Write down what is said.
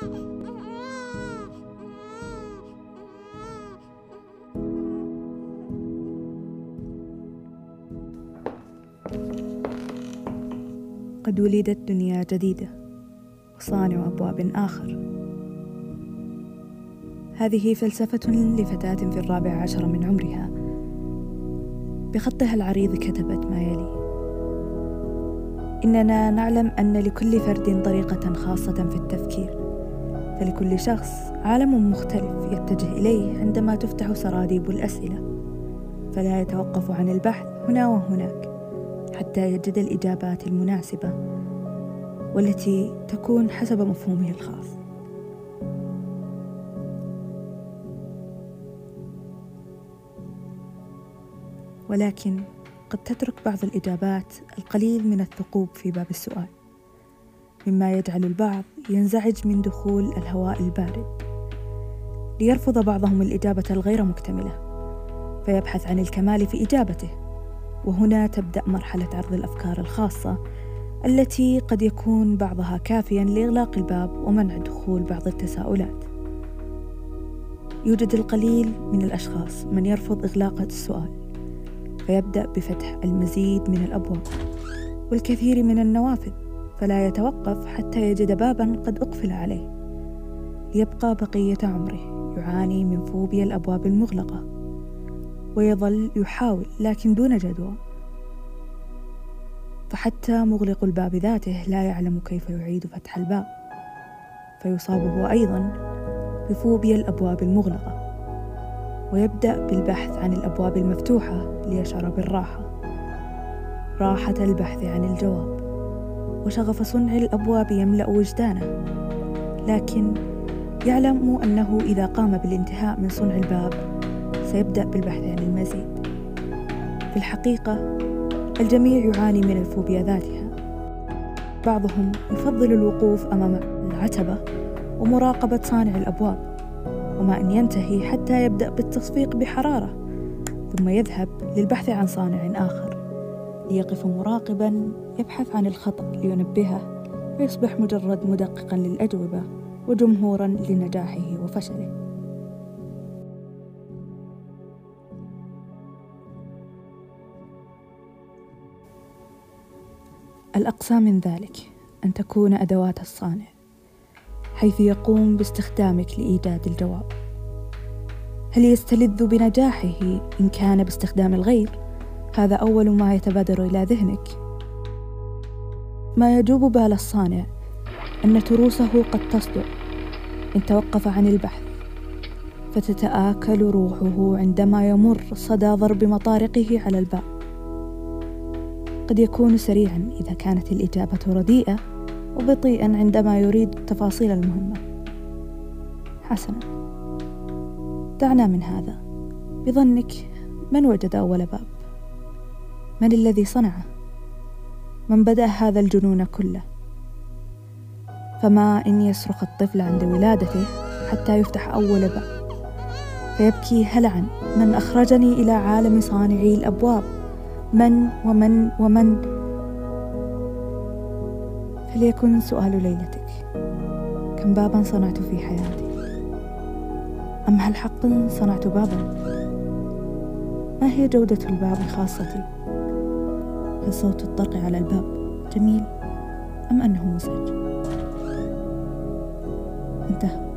قد ولدت دنيا جديدة وصانع أبواب آخر. هذه فلسفة لفتاة في الرابع عشر من عمرها. بخطها العريض كتبت ما يلي. إننا نعلم أن لكل فرد طريقة خاصة في التفكير. فلكل شخص عالم مختلف يتجه إليه عندما تفتح سراديب الأسئلة. فلا يتوقف عن البحث هنا وهناك حتى يجد الإجابات المناسبة والتي تكون حسب مفهومه الخاص. ولكن قد تترك بعض الإجابات القليل من الثقوب في باب السؤال. مما يجعل البعض ينزعج من دخول الهواء البارد. ليرفض بعضهم الإجابة الغير مكتملة فيبحث عن الكمال في إجابته. وهنا تبدأ مرحلة عرض الأفكار الخاصة التي قد يكون بعضها كافيا لإغلاق الباب ومنع دخول بعض التساؤلات. يوجد القليل من الأشخاص من يرفض إغلاق السؤال فيبدأ بفتح المزيد من الأبواب والكثير من النوافذ. فلا يتوقف حتى يجد بابا قد أقفل عليه. ليبقى بقية عمره يعاني من فوبيا الأبواب المغلقة ويظل يحاول لكن دون جدوى. فحتى مغلق الباب ذاته لا يعلم كيف يعيد فتح الباب. فيصاب هو أيضا بفوبيا الأبواب المغلقة. ويبدأ بالبحث عن الأبواب المفتوحة ليشعر بالراحة. راحة البحث عن الجواب. وشغف صنع الأبواب يملأ وجدانه. لكن يعلم أنه إذا قام بالانتهاء من صنع الباب سيبدأ بالبحث عن المزيد. في الحقيقة الجميع يعاني من الفوبيا ذاتها. بعضهم يفضل الوقوف أمام العتبة ومراقبة صانع الأبواب وما أن ينتهي حتى يبدأ بالتصفيق بحرارة ثم يذهب للبحث عن صانع آخر. ليقف مراقبا يبحث عن الخطأ لينبهه ويصبح مجرد مدققا للأجوبة وجمهورا لنجاحه وفشله الأقصى من ذلك أن تكون أدوات الصانع حيث يقوم باستخدامك لإيجاد الجواب هل يستلذ بنجاحه إن كان باستخدام الغير؟ هذا أول ما يتبادر إلى ذهنك. ما يجوب بال الصانع أن تروسه قد تصدع. إن توقف عن البحث فتتآكل روحه عندما يمر صدى ضرب مطارقه على الباب قد يكون سريعا إذا كانت الإجابة رديئة وبطيئا عندما يريد التفاصيل المهمة. حسنا. دعنا من هذا. بظنك من وجد أول باب؟ من الذي صنعه؟ من بدأ هذا الجنون كله؟ فما إن يصرخ الطفل عند ولادته حتى يفتح أول باب فيبكي هلعا من أخرجني إلى عالم صانعي الأبواب من ومن ومن؟ فليكن سؤال ليلتك كم بابا صنعت في حياتي؟ أم هل حقا صنعت بابا؟ ما هي جودة الباب خاصتي؟ هل صوت الطرق على الباب. جميل. أم أنه مزعج؟ انتهى.